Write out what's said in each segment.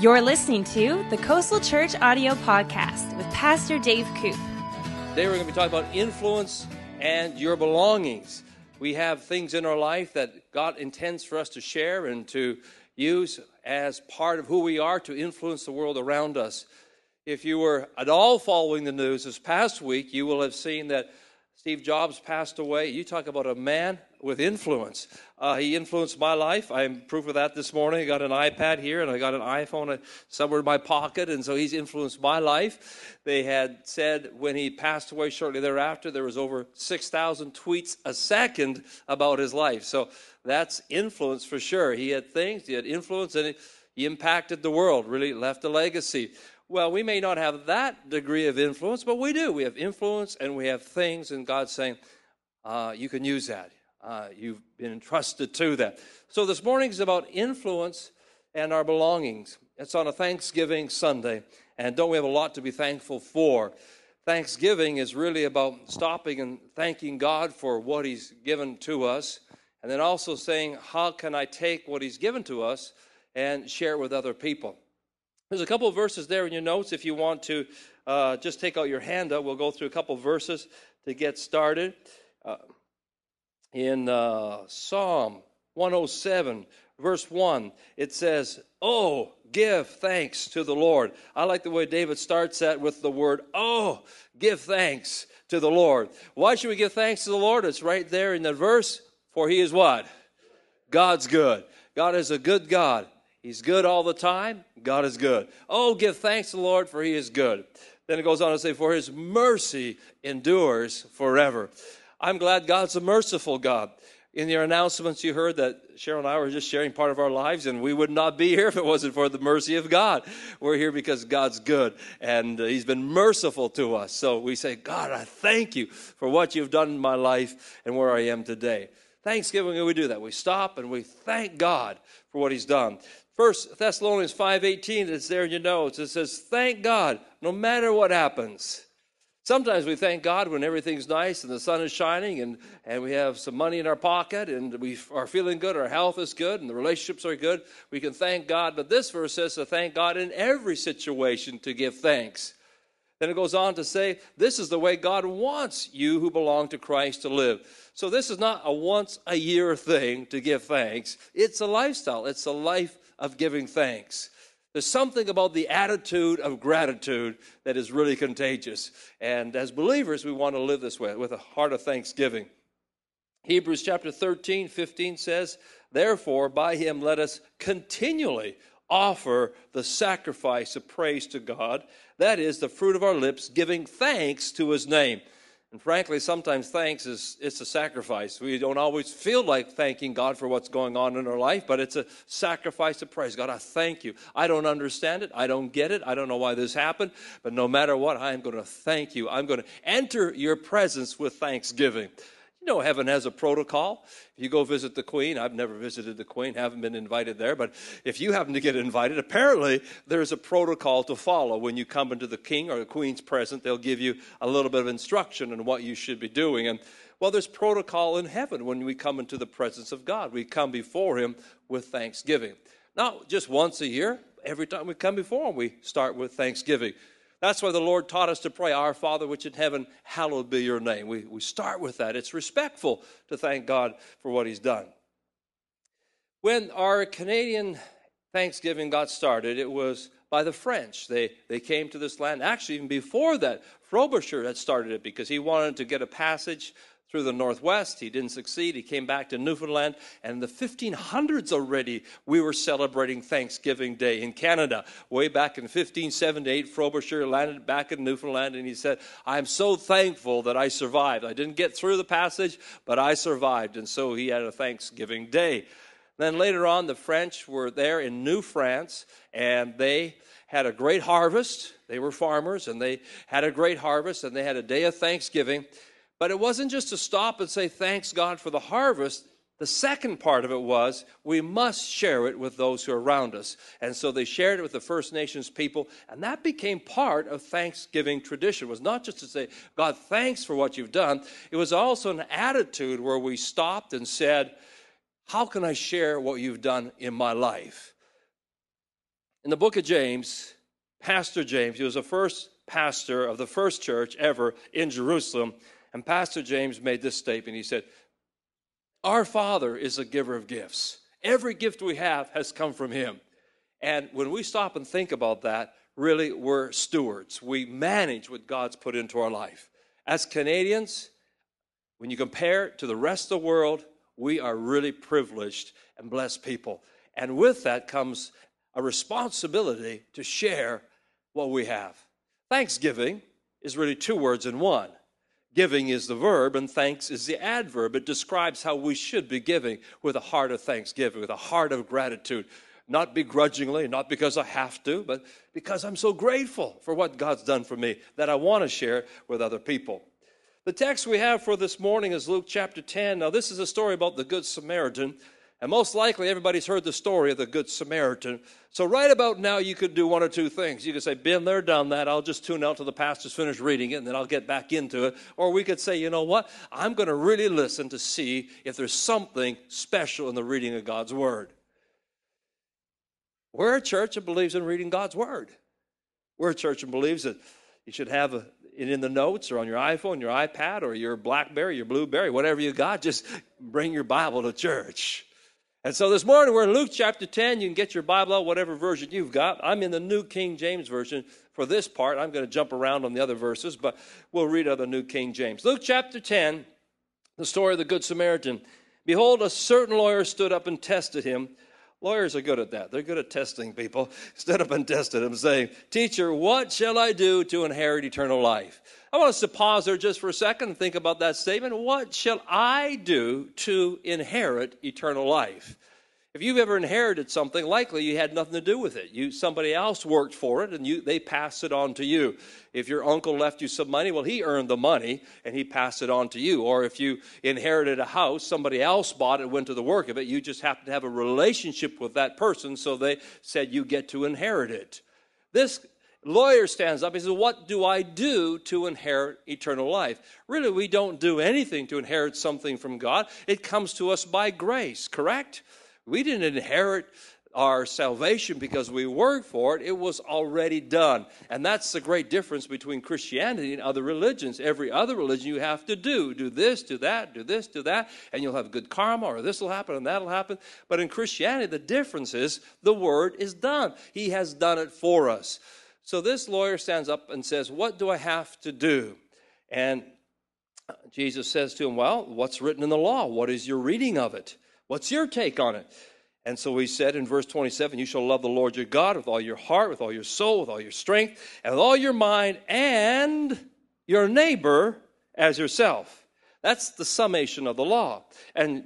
You're listening to the Coastal Church Audio Podcast with Pastor Dave Koop. Today we're going to be talking about influence and your belongings. We have things in our life that God intends for us to share and to use as part of who we are to influence the world around us. If you were at all following the news this past week, you will have seen that Steve Jobs passed away. You talk about a man with influence. Uh, he influenced my life. I'm proof of that this morning. I got an iPad here and I got an iPhone somewhere in my pocket, and so he's influenced my life. They had said when he passed away shortly thereafter, there was over 6,000 tweets a second about his life. So that's influence for sure. He had things, he had influence, and he impacted the world, really left a legacy. Well, we may not have that degree of influence, but we do. We have influence and we have things, and God's saying, uh, you can use that. Uh, you've been entrusted to that. So this morning is about influence and our belongings. It's on a Thanksgiving Sunday, and don't we have a lot to be thankful for? Thanksgiving is really about stopping and thanking God for what He's given to us, and then also saying, How can I take what He's given to us and share it with other people? There's a couple of verses there in your notes if you want to uh, just take out your handout. We'll go through a couple verses to get started. Uh, in uh, Psalm 107, verse 1, it says, Oh, give thanks to the Lord. I like the way David starts that with the word, Oh, give thanks to the Lord. Why should we give thanks to the Lord? It's right there in the verse. For he is what? God's good. God is a good God. He's good all the time. God is good. Oh, give thanks to the Lord, for he is good. Then it goes on to say, For his mercy endures forever. I'm glad God's a merciful God. In your announcements, you heard that Cheryl and I were just sharing part of our lives, and we would not be here if it wasn't for the mercy of God. We're here because God's good, and He's been merciful to us. So we say, God, I thank you for what you've done in my life and where I am today. Thanksgiving, we do that. We stop and we thank God for what He's done. First Thessalonians 5:18, it's there in your notes. It says, "Thank God, no matter what happens." Sometimes we thank God when everything's nice and the sun is shining and, and we have some money in our pocket and we are feeling good, our health is good, and the relationships are good. We can thank God. But this verse says to thank God in every situation to give thanks. Then it goes on to say, This is the way God wants you who belong to Christ to live. So this is not a once a year thing to give thanks, it's a lifestyle, it's a life of giving thanks. There's something about the attitude of gratitude that is really contagious. And as believers, we want to live this way with a heart of thanksgiving. Hebrews chapter 13, 15 says, Therefore, by him let us continually offer the sacrifice of praise to God. That is the fruit of our lips, giving thanks to his name. And frankly, sometimes thanks is it's a sacrifice. We don't always feel like thanking God for what's going on in our life, but it's a sacrifice of praise. God, I thank you. I don't understand it. I don't get it. I don't know why this happened, but no matter what, I am going to thank you. I'm going to enter your presence with thanksgiving. You know, heaven has a protocol. If you go visit the Queen, I've never visited the Queen, haven't been invited there, but if you happen to get invited, apparently there's a protocol to follow. When you come into the King or the Queen's presence, they'll give you a little bit of instruction on what you should be doing. And well, there's protocol in heaven when we come into the presence of God. We come before Him with thanksgiving. Not just once a year, every time we come before Him, we start with thanksgiving. That's why the Lord taught us to pray, Our Father which in heaven, hallowed be your name. We, we start with that. It's respectful to thank God for what He's done. When our Canadian Thanksgiving got started, it was by the French. They, they came to this land. Actually, even before that, Frobisher had started it because he wanted to get a passage through the Northwest. He didn't succeed. He came back to Newfoundland. And in the 1500s already, we were celebrating Thanksgiving Day in Canada. Way back in 1578, Frobisher landed back in Newfoundland and he said, I'm so thankful that I survived. I didn't get through the passage, but I survived. And so he had a Thanksgiving Day. Then later on, the French were there in New France and they had a great harvest. They were farmers and they had a great harvest and they had a day of Thanksgiving. But it wasn't just to stop and say, thanks God for the harvest. The second part of it was we must share it with those who are around us. And so they shared it with the First Nations people, and that became part of Thanksgiving tradition. It was not just to say, God, thanks for what you've done. It was also an attitude where we stopped and said, How can I share what you've done in my life? In the book of James, Pastor James, he was the first pastor of the first church ever in Jerusalem. And Pastor James made this statement. He said, Our Father is a giver of gifts. Every gift we have has come from Him. And when we stop and think about that, really we're stewards. We manage what God's put into our life. As Canadians, when you compare to the rest of the world, we are really privileged and blessed people. And with that comes a responsibility to share what we have. Thanksgiving is really two words in one. Giving is the verb, and thanks is the adverb. It describes how we should be giving with a heart of thanksgiving, with a heart of gratitude, not begrudgingly, not because I have to, but because I'm so grateful for what God's done for me that I want to share with other people. The text we have for this morning is Luke chapter 10. Now, this is a story about the Good Samaritan. And most likely, everybody's heard the story of the Good Samaritan. So, right about now, you could do one or two things. You could say, Been there, done that. I'll just tune out till the pastor's finished reading it, and then I'll get back into it. Or we could say, You know what? I'm going to really listen to see if there's something special in the reading of God's Word. We're a church that believes in reading God's Word. We're a church that believes that you should have a, it in the notes or on your iPhone, your iPad, or your Blackberry, your Blueberry, whatever you got. Just bring your Bible to church. And so this morning we're in Luke chapter 10. You can get your Bible out, whatever version you've got. I'm in the New King James Version for this part. I'm going to jump around on the other verses, but we'll read out the New King James. Luke chapter 10, the story of the Good Samaritan. Behold, a certain lawyer stood up and tested him. Lawyers are good at that. They're good at testing people. Stood up and tested him, saying, Teacher, what shall I do to inherit eternal life? I want us to pause there just for a second and think about that statement. What shall I do to inherit eternal life? If you've ever inherited something, likely you had nothing to do with it. You somebody else worked for it and you they passed it on to you. If your uncle left you some money, well he earned the money and he passed it on to you. Or if you inherited a house, somebody else bought it, went to the work of it, you just happened to have a relationship with that person, so they said you get to inherit it. This lawyer stands up. He says, What do I do to inherit eternal life? Really, we don't do anything to inherit something from God. It comes to us by grace, correct? We didn't inherit our salvation because we worked for it. It was already done. And that's the great difference between Christianity and other religions. Every other religion you have to do. Do this, do that, do this, do that, and you'll have good karma, or this will happen and that'll happen. But in Christianity, the difference is the word is done. He has done it for us. So this lawyer stands up and says, What do I have to do? And Jesus says to him, Well, what's written in the law? What is your reading of it? What's your take on it? And so he said in verse 27 You shall love the Lord your God with all your heart, with all your soul, with all your strength, and with all your mind, and your neighbor as yourself. That's the summation of the law. And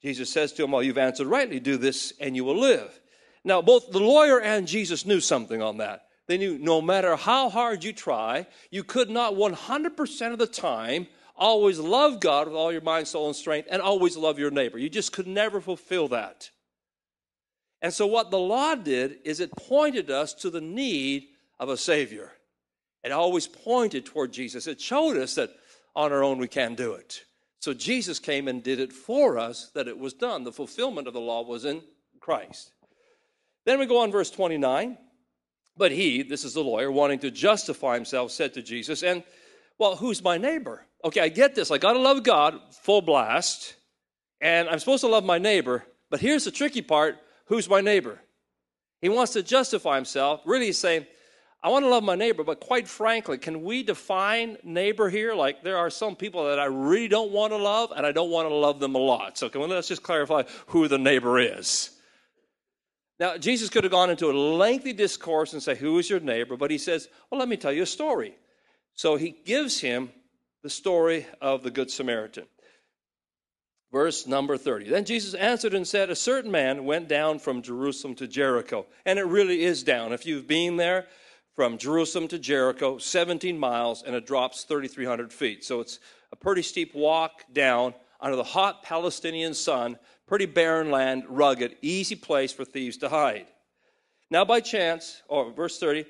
Jesus says to him, Well, you've answered rightly. Do this, and you will live. Now, both the lawyer and Jesus knew something on that. They knew no matter how hard you try, you could not 100% of the time always love God with all your mind, soul, and strength and always love your neighbor. You just could never fulfill that. And so, what the law did is it pointed us to the need of a Savior. It always pointed toward Jesus. It showed us that on our own we can't do it. So, Jesus came and did it for us, that it was done. The fulfillment of the law was in Christ. Then we go on, verse 29. But he, this is the lawyer, wanting to justify himself, said to Jesus, And, well, who's my neighbor? Okay, I get this. I got to love God full blast, and I'm supposed to love my neighbor. But here's the tricky part who's my neighbor? He wants to justify himself. Really, he's saying, I want to love my neighbor, but quite frankly, can we define neighbor here? Like, there are some people that I really don't want to love, and I don't want to love them a lot. So, can we, let's just clarify who the neighbor is. Now, Jesus could have gone into a lengthy discourse and say, Who is your neighbor? But he says, Well, let me tell you a story. So he gives him the story of the Good Samaritan. Verse number 30. Then Jesus answered and said, A certain man went down from Jerusalem to Jericho. And it really is down. If you've been there from Jerusalem to Jericho, 17 miles, and it drops 3,300 feet. So it's a pretty steep walk down under the hot Palestinian sun pretty barren land, rugged, easy place for thieves to hide. Now, by chance, or verse 30,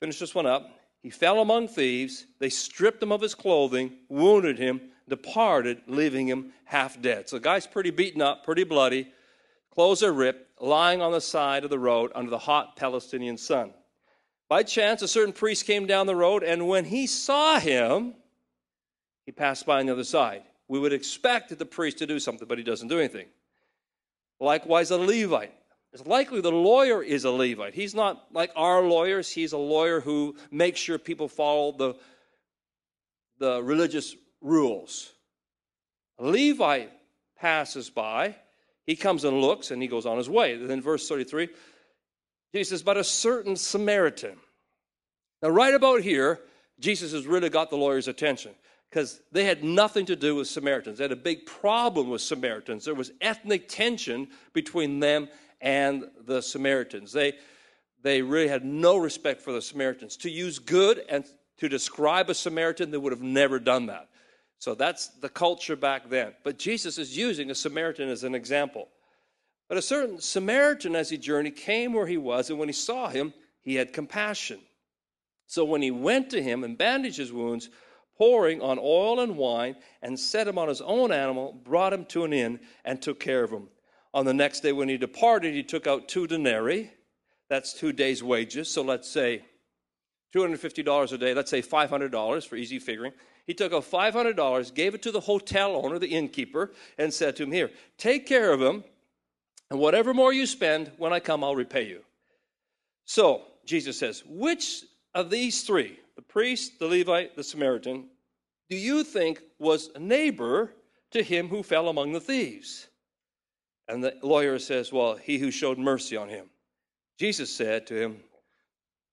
finish this one up. He fell among thieves. They stripped him of his clothing, wounded him, departed, leaving him half dead. So the guy's pretty beaten up, pretty bloody. Clothes are ripped, lying on the side of the road under the hot Palestinian sun. By chance, a certain priest came down the road, and when he saw him, he passed by on the other side. We would expect the priest to do something, but he doesn't do anything. Likewise, a Levite. It's likely the lawyer is a Levite. He's not like our lawyers, he's a lawyer who makes sure people follow the, the religious rules. A Levite passes by, he comes and looks, and he goes on his way. Then, verse 33, Jesus says, But a certain Samaritan. Now, right about here, Jesus has really got the lawyer's attention because they had nothing to do with Samaritans. They had a big problem with Samaritans. There was ethnic tension between them and the Samaritans. They, they really had no respect for the Samaritans. To use good and to describe a Samaritan, they would have never done that. So that's the culture back then. But Jesus is using a Samaritan as an example. But a certain Samaritan, as he journeyed, came where he was, and when he saw him, he had compassion. So when he went to him and bandaged his wounds, pouring on oil and wine, and set him on his own animal, brought him to an inn, and took care of him. On the next day, when he departed, he took out two denarii. That's two days' wages. So let's say $250 a day, let's say $500 for easy figuring. He took out $500, gave it to the hotel owner, the innkeeper, and said to him, Here, take care of him, and whatever more you spend, when I come, I'll repay you. So, Jesus says, Which of these three, the priest, the Levite, the Samaritan, do you think was a neighbor to him who fell among the thieves? And the lawyer says, Well, he who showed mercy on him. Jesus said to him,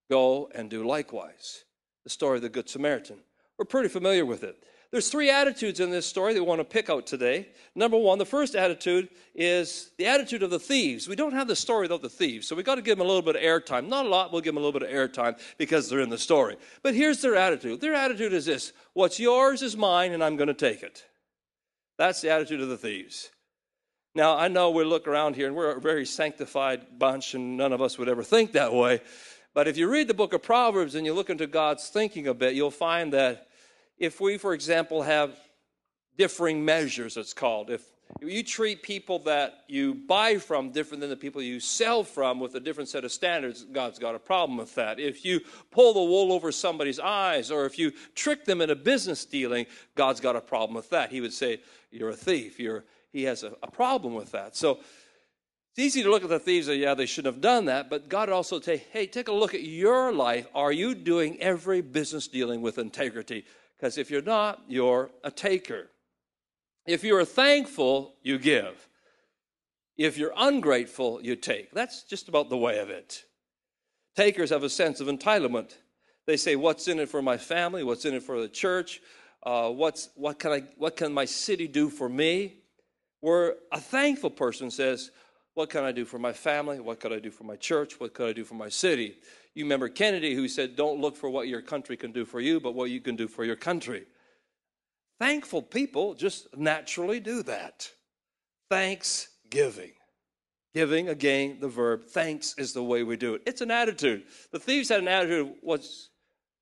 Go and do likewise. The story of the Good Samaritan. We're pretty familiar with it. There's three attitudes in this story that we want to pick out today. Number one, the first attitude is the attitude of the thieves. We don't have the story without the thieves, so we've got to give them a little bit of airtime. Not a lot, we'll give them a little bit of airtime because they're in the story. But here's their attitude their attitude is this what's yours is mine, and I'm going to take it. That's the attitude of the thieves. Now, I know we look around here and we're a very sanctified bunch, and none of us would ever think that way. But if you read the book of Proverbs and you look into God's thinking a bit, you'll find that if we, for example, have differing measures, it's called, if you treat people that you buy from different than the people you sell from with a different set of standards, God's got a problem with that. If you pull the wool over somebody's eyes or if you trick them in a business dealing, God's got a problem with that. He would say, You're a thief. You're, he has a, a problem with that. So it's easy to look at the thieves and, yeah, they shouldn't have done that, but God also say, hey, take a look at your life. Are you doing every business dealing with integrity? Because if you're not, you're a taker. If you're thankful, you give. If you're ungrateful, you take. That's just about the way of it. Takers have a sense of entitlement. They say, What's in it for my family? What's in it for the church? Uh, what's, what, can I, what can my city do for me? Where a thankful person says, what can I do for my family? What could I do for my church? What could I do for my city? You remember Kennedy who said, Don't look for what your country can do for you, but what you can do for your country. Thankful people just naturally do that. Thanksgiving. Giving, Giving again, the verb, thanks is the way we do it. It's an attitude. The thieves had an attitude what's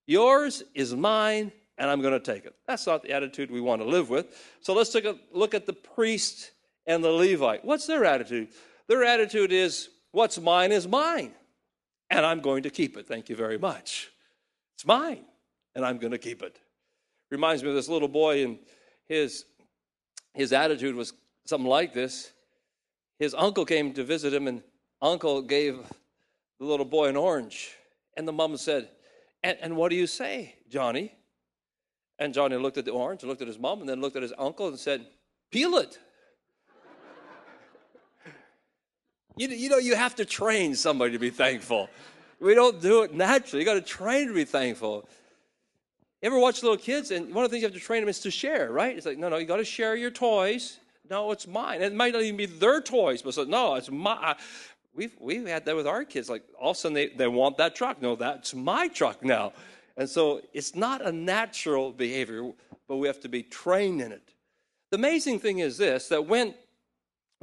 yours is mine, and I'm going to take it. That's not the attitude we want to live with. So let's take a look at the priest and the Levite. What's their attitude? Their attitude is, what's mine is mine, and I'm going to keep it. Thank you very much. It's mine, and I'm going to keep it. Reminds me of this little boy, and his, his attitude was something like this. His uncle came to visit him, and uncle gave the little boy an orange. And the mom said, and, and what do you say, Johnny? And Johnny looked at the orange, looked at his mom, and then looked at his uncle and said, Peel it. You, you know, you have to train somebody to be thankful. We don't do it naturally. You got to train to be thankful. You ever watch little kids? And one of the things you have to train them is to share, right? It's like, no, no, you got to share your toys. No, it's mine. It might not even be their toys, but so, no, it's my. We've we've had that with our kids. Like all of a sudden they, they want that truck. No, that's my truck now. And so it's not a natural behavior, but we have to be trained in it. The amazing thing is this that when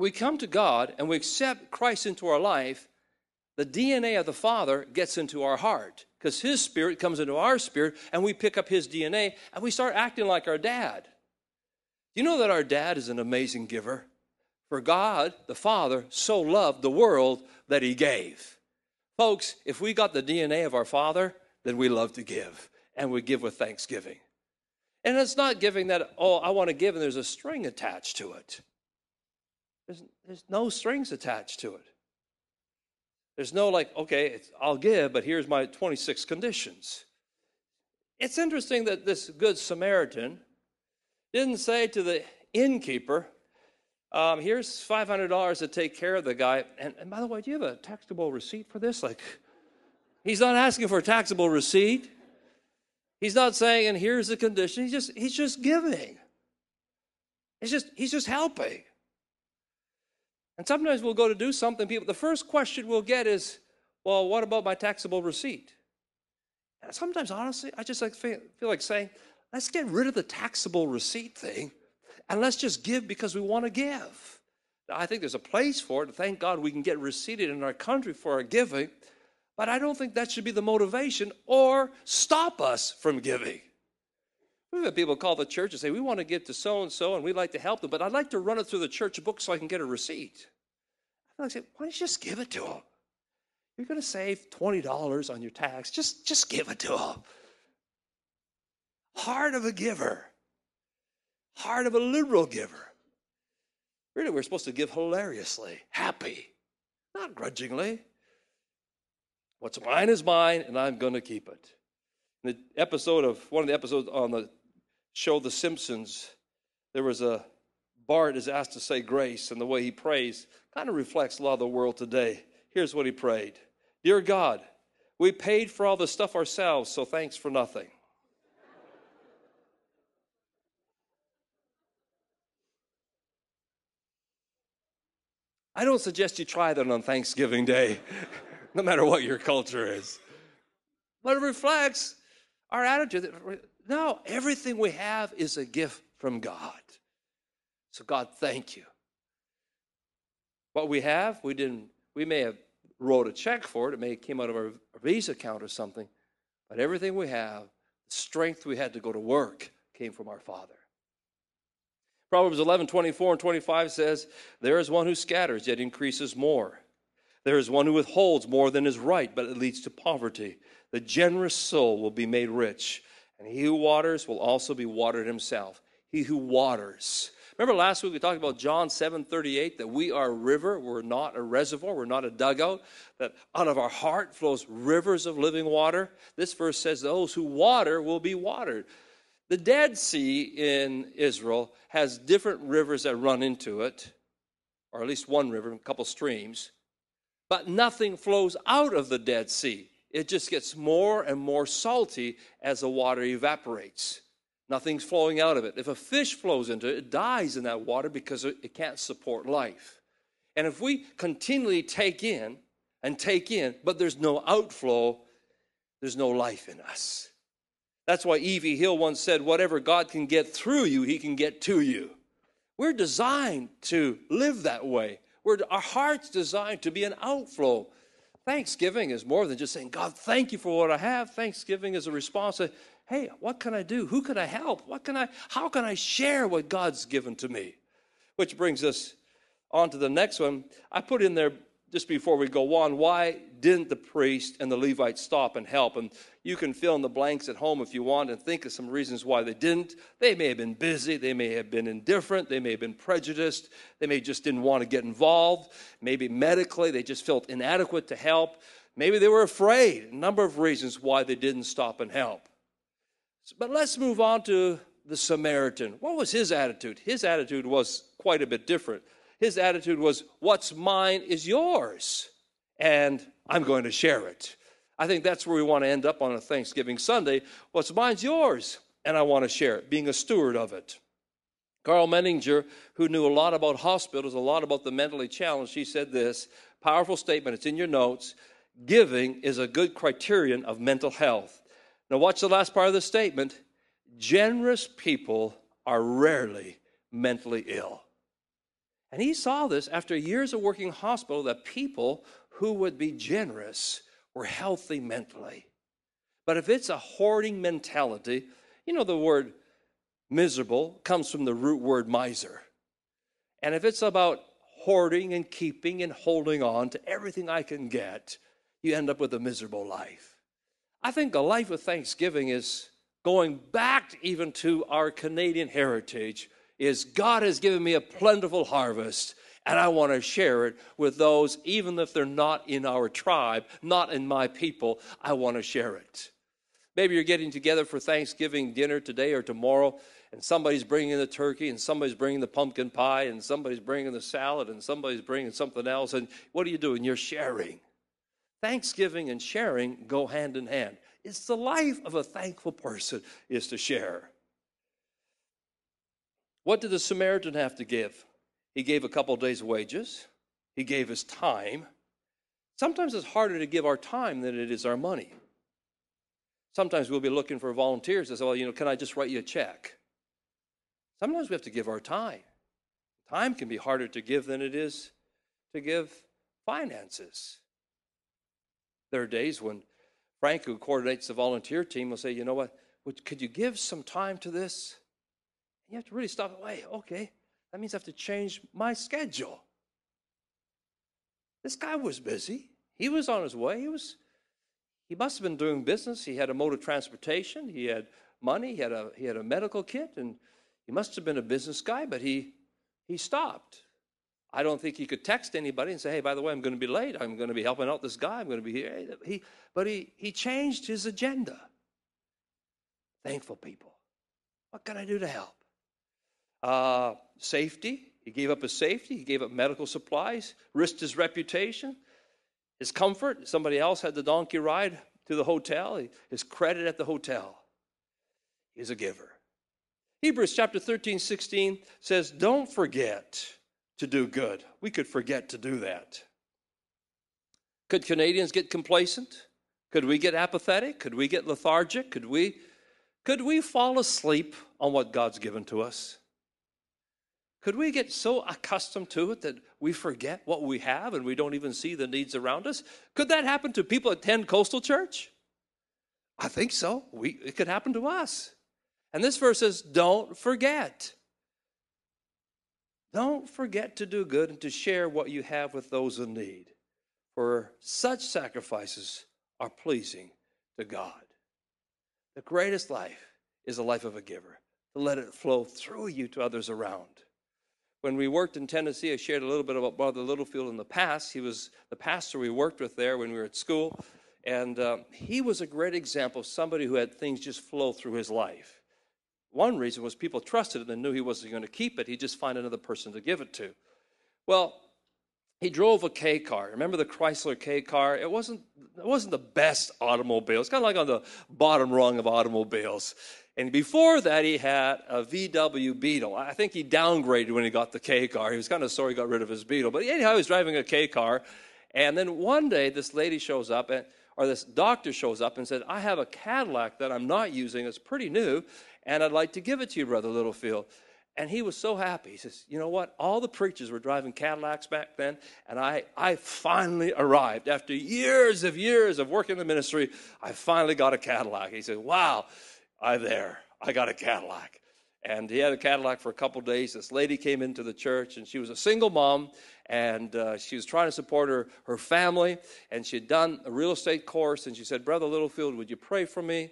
we come to God and we accept Christ into our life, the DNA of the Father gets into our heart because His Spirit comes into our spirit and we pick up His DNA and we start acting like our dad. You know that our dad is an amazing giver? For God, the Father, so loved the world that he gave. Folks, if we got the DNA of our Father, then we love to give, and we give with thanksgiving. And it's not giving that, oh, I want to give, and there's a string attached to it. There's, there's no strings attached to it. There's no like, okay, I'll give, but here's my 26 conditions. It's interesting that this Good Samaritan didn't say to the innkeeper, um, here's $500 to take care of the guy. And, and by the way, do you have a taxable receipt for this? Like, he's not asking for a taxable receipt. He's not saying, and here's the condition. He's just, he's just giving. He's just, he's just helping. And sometimes we'll go to do something, people, the first question we'll get is, well, what about my taxable receipt? And sometimes, honestly, I just like feel, feel like saying, let's get rid of the taxable receipt thing and let's just give because we want to give. Now, I think there's a place for it. Thank God we can get receipted in our country for our giving. But I don't think that should be the motivation or stop us from giving. We've had people call the church and say, We want to give to so and so and we'd like to help them, but I'd like to run it through the church book so I can get a receipt. I say, Why don't you just give it to them? You're going to save $20 on your tax. Just, just give it to them. Heart of a giver, heart of a liberal giver. Really, we're supposed to give hilariously, happy, not grudgingly. What's mine is mine, and I'm going to keep it. In the episode of one of the episodes on the show The Simpsons, there was a Bart is asked to say grace, and the way he prays kind of reflects a lot of the world today. Here's what he prayed Dear God, we paid for all the stuff ourselves, so thanks for nothing. I don't suggest you try that on Thanksgiving Day. no matter what your culture is. But it reflects our attitude. No, everything we have is a gift from God. So, God, thank you. What we have, we didn't, we may have wrote a check for it. It may have came out of our Visa account or something. But everything we have, the strength we had to go to work, came from our Father. Proverbs 11, 24 and 25 says, There is one who scatters, yet increases more. There is one who withholds more than is right, but it leads to poverty. The generous soul will be made rich, and he who waters will also be watered himself. He who waters. Remember last week we talked about John 7 38, that we are a river, we're not a reservoir, we're not a dugout, that out of our heart flows rivers of living water. This verse says, Those who water will be watered. The Dead Sea in Israel has different rivers that run into it, or at least one river, a couple streams but nothing flows out of the Dead Sea. It just gets more and more salty as the water evaporates. Nothing's flowing out of it. If a fish flows into it, it dies in that water because it can't support life. And if we continually take in and take in, but there's no outflow, there's no life in us. That's why E.V. Hill once said, Whatever God can get through you, he can get to you. We're designed to live that way. We're, our heart's designed to be an outflow. Thanksgiving is more than just saying, God, thank you for what I have. Thanksgiving is a response to, hey, what can I do? Who can I help? What can I, how can I share what God's given to me? Which brings us on to the next one. I put in there just before we go on, why didn't the priest and the Levite stop and help? And you can fill in the blanks at home if you want and think of some reasons why they didn't. They may have been busy, they may have been indifferent, they may have been prejudiced, they may just didn't want to get involved. Maybe medically they just felt inadequate to help. Maybe they were afraid. A number of reasons why they didn't stop and help. But let's move on to the Samaritan. What was his attitude? His attitude was quite a bit different. His attitude was, What's mine is yours, and I'm going to share it. I think that's where we want to end up on a Thanksgiving Sunday. What's mine's yours, and I want to share it, being a steward of it. Karl Menninger, who knew a lot about hospitals, a lot about the mentally challenged, he said this powerful statement, it's in your notes. Giving is a good criterion of mental health. Now, watch the last part of the statement. Generous people are rarely mentally ill. And he saw this after years of working hospital that people who would be generous were healthy mentally. But if it's a hoarding mentality, you know, the word miserable comes from the root word miser. And if it's about hoarding and keeping and holding on to everything I can get, you end up with a miserable life. I think a life of thanksgiving is going back even to our Canadian heritage is God has given me a plentiful harvest and I want to share it with those even if they're not in our tribe, not in my people, I want to share it. Maybe you're getting together for Thanksgiving dinner today or tomorrow and somebody's bringing the turkey and somebody's bringing the pumpkin pie and somebody's bringing the salad and somebody's bringing something else and what are you doing? You're sharing. Thanksgiving and sharing go hand in hand. It's the life of a thankful person is to share. What did the Samaritan have to give? He gave a couple days' wages. He gave his time. Sometimes it's harder to give our time than it is our money. Sometimes we'll be looking for volunteers and say, well, you know, can I just write you a check? Sometimes we have to give our time. Time can be harder to give than it is to give finances. There are days when Frank, who coordinates the volunteer team, will say, you know what, could you give some time to this? You have to really stop it. Wait, okay, that means I have to change my schedule. This guy was busy. He was on his way. He was he must have been doing business. He had a mode of transportation. He had money. He had a he had a medical kit, and he must have been a business guy. But he he stopped. I don't think he could text anybody and say, "Hey, by the way, I'm going to be late. I'm going to be helping out this guy. I'm going to be here." He, but he he changed his agenda. Thankful people. What can I do to help? Uh, safety. He gave up his safety. He gave up medical supplies. Risked his reputation, his comfort. Somebody else had the donkey ride to the hotel. His credit at the hotel. He's a giver. Hebrews chapter 13, 16 says, Don't forget to do good. We could forget to do that. Could Canadians get complacent? Could we get apathetic? Could we get lethargic? Could we could we fall asleep on what God's given to us? Could we get so accustomed to it that we forget what we have and we don't even see the needs around us? Could that happen to people at 10 Coastal Church? I think so. We, it could happen to us. And this verse says, don't forget. Don't forget to do good and to share what you have with those in need, for such sacrifices are pleasing to God. The greatest life is the life of a giver, to let it flow through you to others around. When we worked in Tennessee, I shared a little bit about Brother Littlefield in the past. He was the pastor we worked with there when we were at school, and uh, he was a great example of somebody who had things just flow through his life. One reason was people trusted him and knew he wasn't going to keep it. He'd just find another person to give it to. Well, he drove a K car. Remember the Chrysler K car? It wasn't, it wasn't the best automobile. It's kind of like on the bottom rung of automobiles. And before that, he had a VW Beetle. I think he downgraded when he got the K car. He was kind of sorry he got rid of his Beetle. But anyhow, he was driving a K car. And then one day, this lady shows up, and, or this doctor shows up and said, I have a Cadillac that I'm not using. It's pretty new and I'd like to give it to you, Brother Littlefield. And he was so happy. He says, You know what? All the preachers were driving Cadillacs back then, and I, I finally arrived. After years of years of working in the ministry, I finally got a Cadillac. He said, Wow, I'm there. I got a Cadillac. And he had a Cadillac for a couple days. This lady came into the church, and she was a single mom, and uh, she was trying to support her, her family. And she had done a real estate course, and she said, Brother Littlefield, would you pray for me?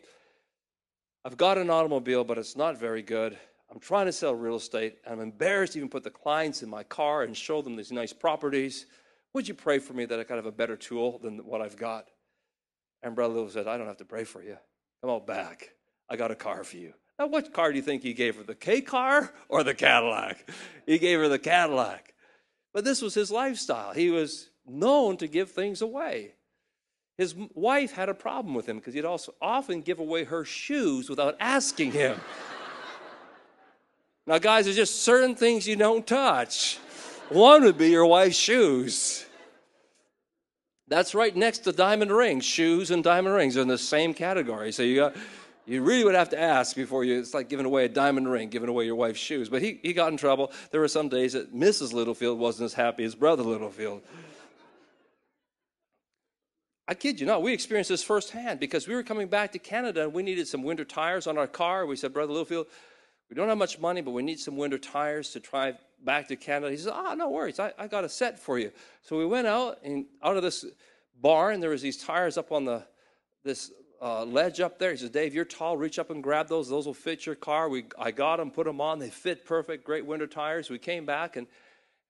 I've got an automobile, but it's not very good. I'm trying to sell real estate. I'm embarrassed to even put the clients in my car and show them these nice properties. Would you pray for me that I could have a better tool than what I've got? And Brother Little said, I don't have to pray for you. Come on back. I got a car for you. Now, what car do you think he gave her? The K car or the Cadillac? He gave her the Cadillac. But this was his lifestyle. He was known to give things away. His wife had a problem with him because he'd also often give away her shoes without asking him. now, guys, there's just certain things you don't touch. One would be your wife's shoes. That's right next to diamond rings. Shoes and diamond rings are in the same category. So you got you really would have to ask before you it's like giving away a diamond ring, giving away your wife's shoes. But he, he got in trouble. There were some days that Mrs. Littlefield wasn't as happy as Brother Littlefield. I kid you not, we experienced this firsthand because we were coming back to Canada and we needed some winter tires on our car. We said, Brother Littlefield, We don't have much money, but we need some winter tires to drive back to Canada. He says, Ah, no worries. I, I got a set for you. So we went out and out of this barn, there was these tires up on the this uh, ledge up there. He says, Dave, you're tall. Reach up and grab those. Those will fit your car. We, I got them, put them on. They fit perfect. Great winter tires. We came back and,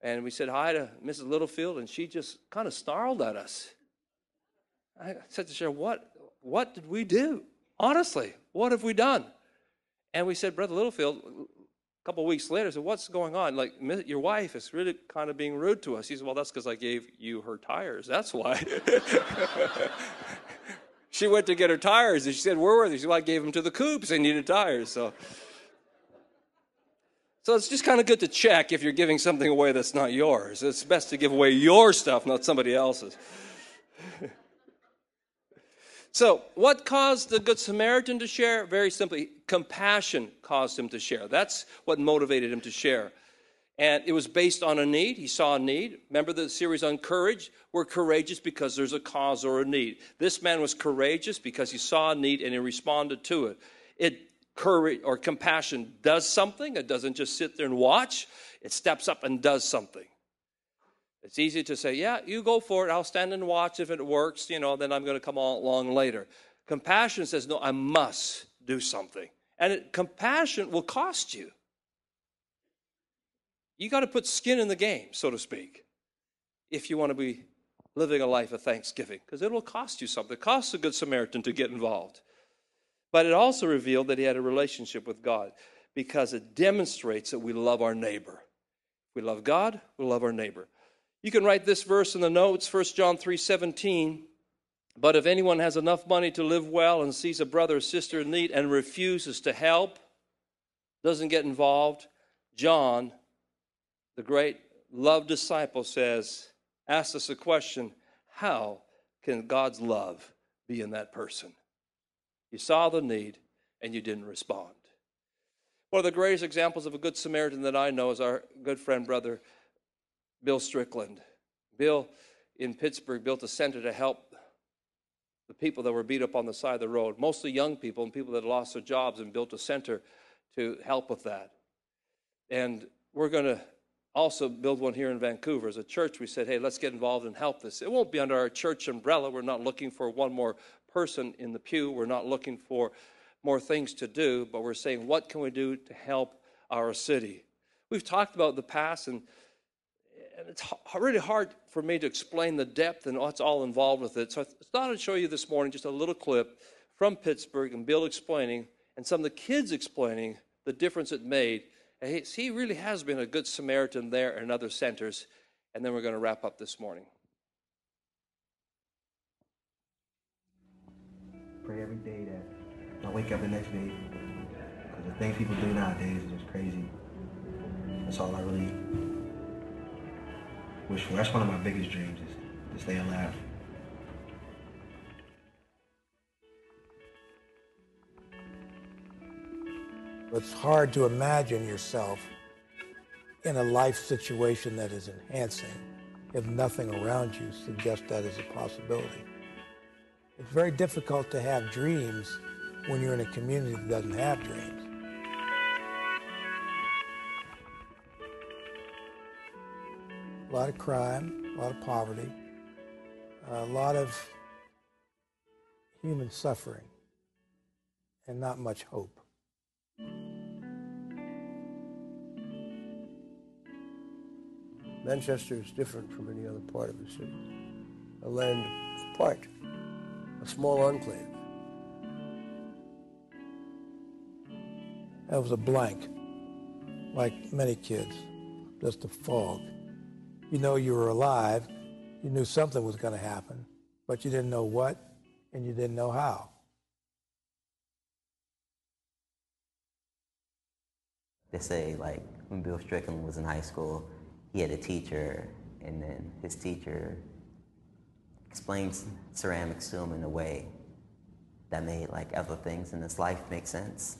and we said hi to Mrs. Littlefield, and she just kind of snarled at us. I said to Cheryl, what, what did we do? Honestly, what have we done? And we said, Brother Littlefield, a couple weeks later, said, What's going on? Like, your wife is really kind of being rude to us. He said, Well, that's because I gave you her tires. That's why. she went to get her tires and she said, Where were they? She said, Well, I gave them to the Koops. They needed tires. So. So it's just kind of good to check if you're giving something away that's not yours. It's best to give away your stuff, not somebody else's. So, what caused the Good Samaritan to share? Very simply, compassion caused him to share. That's what motivated him to share. And it was based on a need. He saw a need. Remember the series on courage? We're courageous because there's a cause or a need. This man was courageous because he saw a need and he responded to it. It courage or compassion does something. It doesn't just sit there and watch. It steps up and does something. It's easy to say, yeah, you go for it. I'll stand and watch. If it works, you know, then I'm going to come along later. Compassion says, no, I must do something. And it, compassion will cost you. You got to put skin in the game, so to speak, if you want to be living a life of thanksgiving, because it will cost you something. It costs a good Samaritan to get involved. But it also revealed that he had a relationship with God because it demonstrates that we love our neighbor. We love God, we love our neighbor. You can write this verse in the notes, 1 John 3 17. But if anyone has enough money to live well and sees a brother or sister in need and refuses to help, doesn't get involved, John, the great love disciple, says, asks us a question how can God's love be in that person? You saw the need and you didn't respond. One of the greatest examples of a good Samaritan that I know is our good friend, brother Bill Strickland. Bill in Pittsburgh built a center to help the people that were beat up on the side of the road, mostly young people and people that lost their jobs, and built a center to help with that. And we're going to also build one here in Vancouver. As a church, we said, hey, let's get involved and help this. It won't be under our church umbrella. We're not looking for one more person in the pew. We're not looking for more things to do, but we're saying, what can we do to help our city? We've talked about the past and and it's really hard for me to explain the depth and what's all involved with it. So I thought I'd show you this morning just a little clip from Pittsburgh and Bill explaining, and some of the kids explaining the difference it made. He really has been a good Samaritan there and other centers. And then we're going to wrap up this morning. Pray every day that I wake up the next day. Because the things people do nowadays is just crazy. That's all I really wish for. That's one of my biggest dreams is to stay alive. It's hard to imagine yourself in a life situation that is enhancing if nothing around you suggests that as a possibility. It's very difficult to have dreams when you're in a community that doesn't have dreams. a lot of crime, a lot of poverty, a lot of human suffering, and not much hope. Manchester is different from any other part of the city. A land apart, a small enclave. That was a blank, like many kids, just a fog you know you were alive. You knew something was going to happen, but you didn't know what and you didn't know how. They say, like, when Bill Strickland was in high school, he had a teacher, and then his teacher explained ceramics to him in a way that made, like, other things in his life make sense.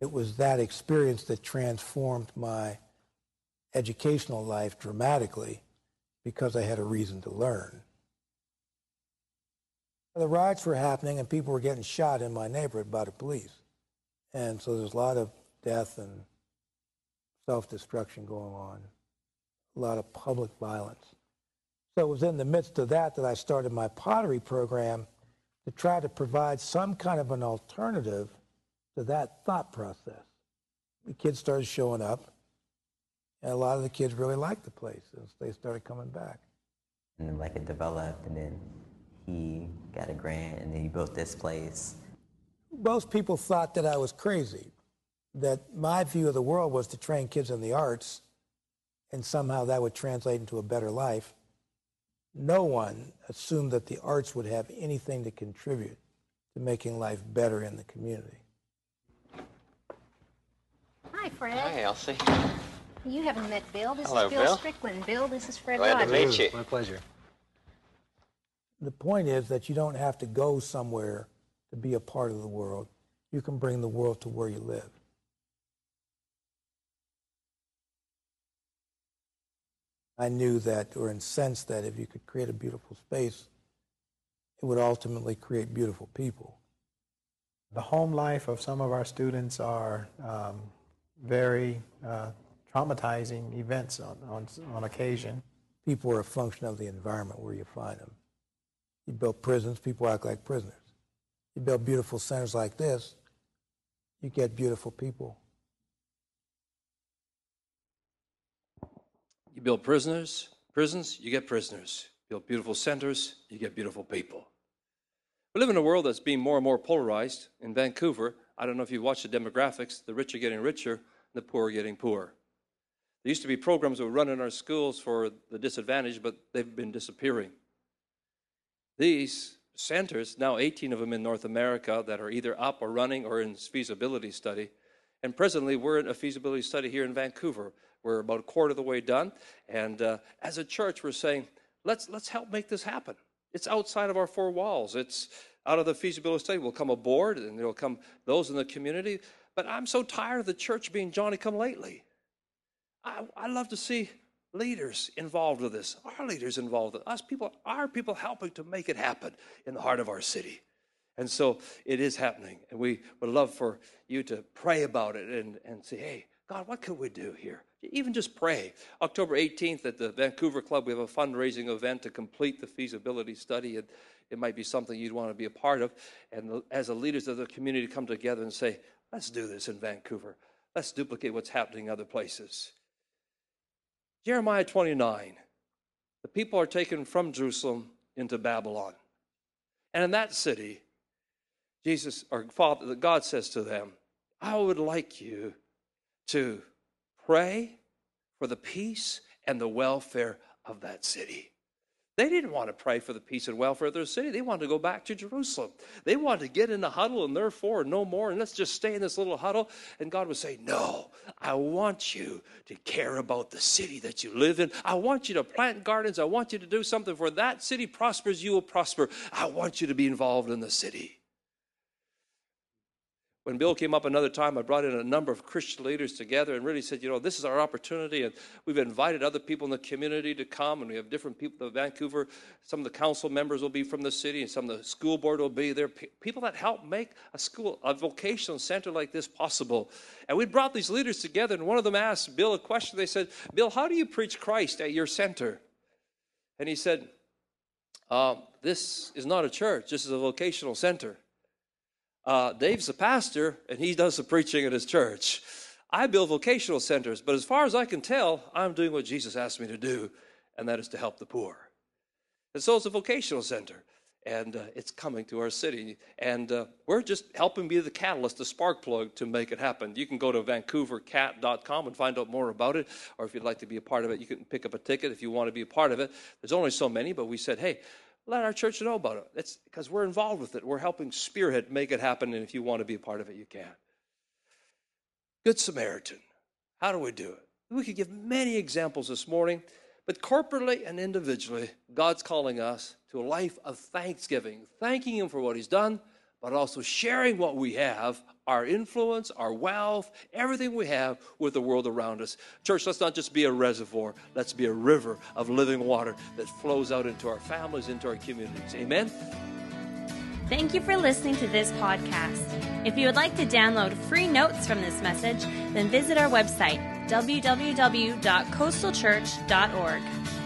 It was that experience that transformed my educational life dramatically because I had a reason to learn. The riots were happening and people were getting shot in my neighborhood by the police. And so there's a lot of death and self destruction going on, a lot of public violence. So it was in the midst of that that I started my pottery program to try to provide some kind of an alternative to that thought process. The kids started showing up, and a lot of the kids really liked the place, and they started coming back. And then like it developed, and then he got a grant, and then he built this place. Most people thought that I was crazy, that my view of the world was to train kids in the arts, and somehow that would translate into a better life. No one assumed that the arts would have anything to contribute to making life better in the community. Hi, Fred. Hi, Elsie. You haven't met Bill. This Hello, is Bill, Bill. Strickland. Bill, this is Fred Glad to meet you. My pleasure. The point is that you don't have to go somewhere to be a part of the world. You can bring the world to where you live. I knew that, or incensed that, if you could create a beautiful space, it would ultimately create beautiful people. The home life of some of our students are um, very uh, traumatizing events on, on, on occasion. People are a function of the environment where you find them. You build prisons, people act like prisoners. You build beautiful centers like this, you get beautiful people. You build prisoners, prisons, you get prisoners. You Build beautiful centers, you get beautiful people. We live in a world that's being more and more polarized. In Vancouver, I don't know if you watch the demographics, the rich are getting richer, the poor are getting poorer. There used to be programs that were run in our schools for the disadvantaged, but they've been disappearing. These centers, now 18 of them in North America, that are either up or running or in feasibility study. And presently, we're in a feasibility study here in Vancouver. We're about a quarter of the way done. And uh, as a church, we're saying, let's, let's help make this happen. It's outside of our four walls. It's out of the feasibility study. We'll come aboard and there'll come those in the community. But I'm so tired of the church being Johnny come lately. I, I love to see leaders involved with this, our leaders involved with us, people, our people helping to make it happen in the heart of our city. And so it is happening. And we would love for you to pray about it and, and say, hey, God, what could we do here? Even just pray. October 18th at the Vancouver Club, we have a fundraising event to complete the feasibility study. And it might be something you'd want to be a part of. And as the leaders of the community come together and say, let's do this in Vancouver. Let's duplicate what's happening in other places. Jeremiah 29. The people are taken from Jerusalem into Babylon. And in that city, Jesus or Father, God says to them, I would like you to pray for the peace and the welfare of that city. They didn't want to pray for the peace and welfare of their city. They wanted to go back to Jerusalem. They wanted to get in a huddle and therefore no more, and let's just stay in this little huddle. And God would say, No, I want you to care about the city that you live in. I want you to plant gardens. I want you to do something for that city prospers, you will prosper. I want you to be involved in the city. When Bill came up another time, I brought in a number of Christian leaders together and really said, you know, this is our opportunity. And we've invited other people in the community to come, and we have different people in Vancouver. Some of the council members will be from the city, and some of the school board will be there. People that help make a school, a vocational center like this possible. And we brought these leaders together, and one of them asked Bill a question. They said, Bill, how do you preach Christ at your center? And he said, um, This is not a church, this is a vocational center. Uh, Dave's a pastor, and he does the preaching at his church. I build vocational centers, but as far as I can tell, I'm doing what Jesus asked me to do, and that is to help the poor. And so it's a vocational center, and uh, it's coming to our city. And uh, we're just helping be the catalyst, the spark plug to make it happen. You can go to vancouvercat.com and find out more about it, or if you'd like to be a part of it, you can pick up a ticket if you want to be a part of it. There's only so many, but we said, hey, let our church know about it. It's because we're involved with it. We're helping spearhead make it happen, and if you want to be a part of it, you can. Good Samaritan. How do we do it? We could give many examples this morning, but corporately and individually, God's calling us to a life of thanksgiving, thanking Him for what He's done, but also sharing what we have, our influence, our wealth, everything we have with the world around us. Church, let's not just be a reservoir, let's be a river of living water that flows out into our families, into our communities. Amen? Thank you for listening to this podcast. If you would like to download free notes from this message, then visit our website, www.coastalchurch.org.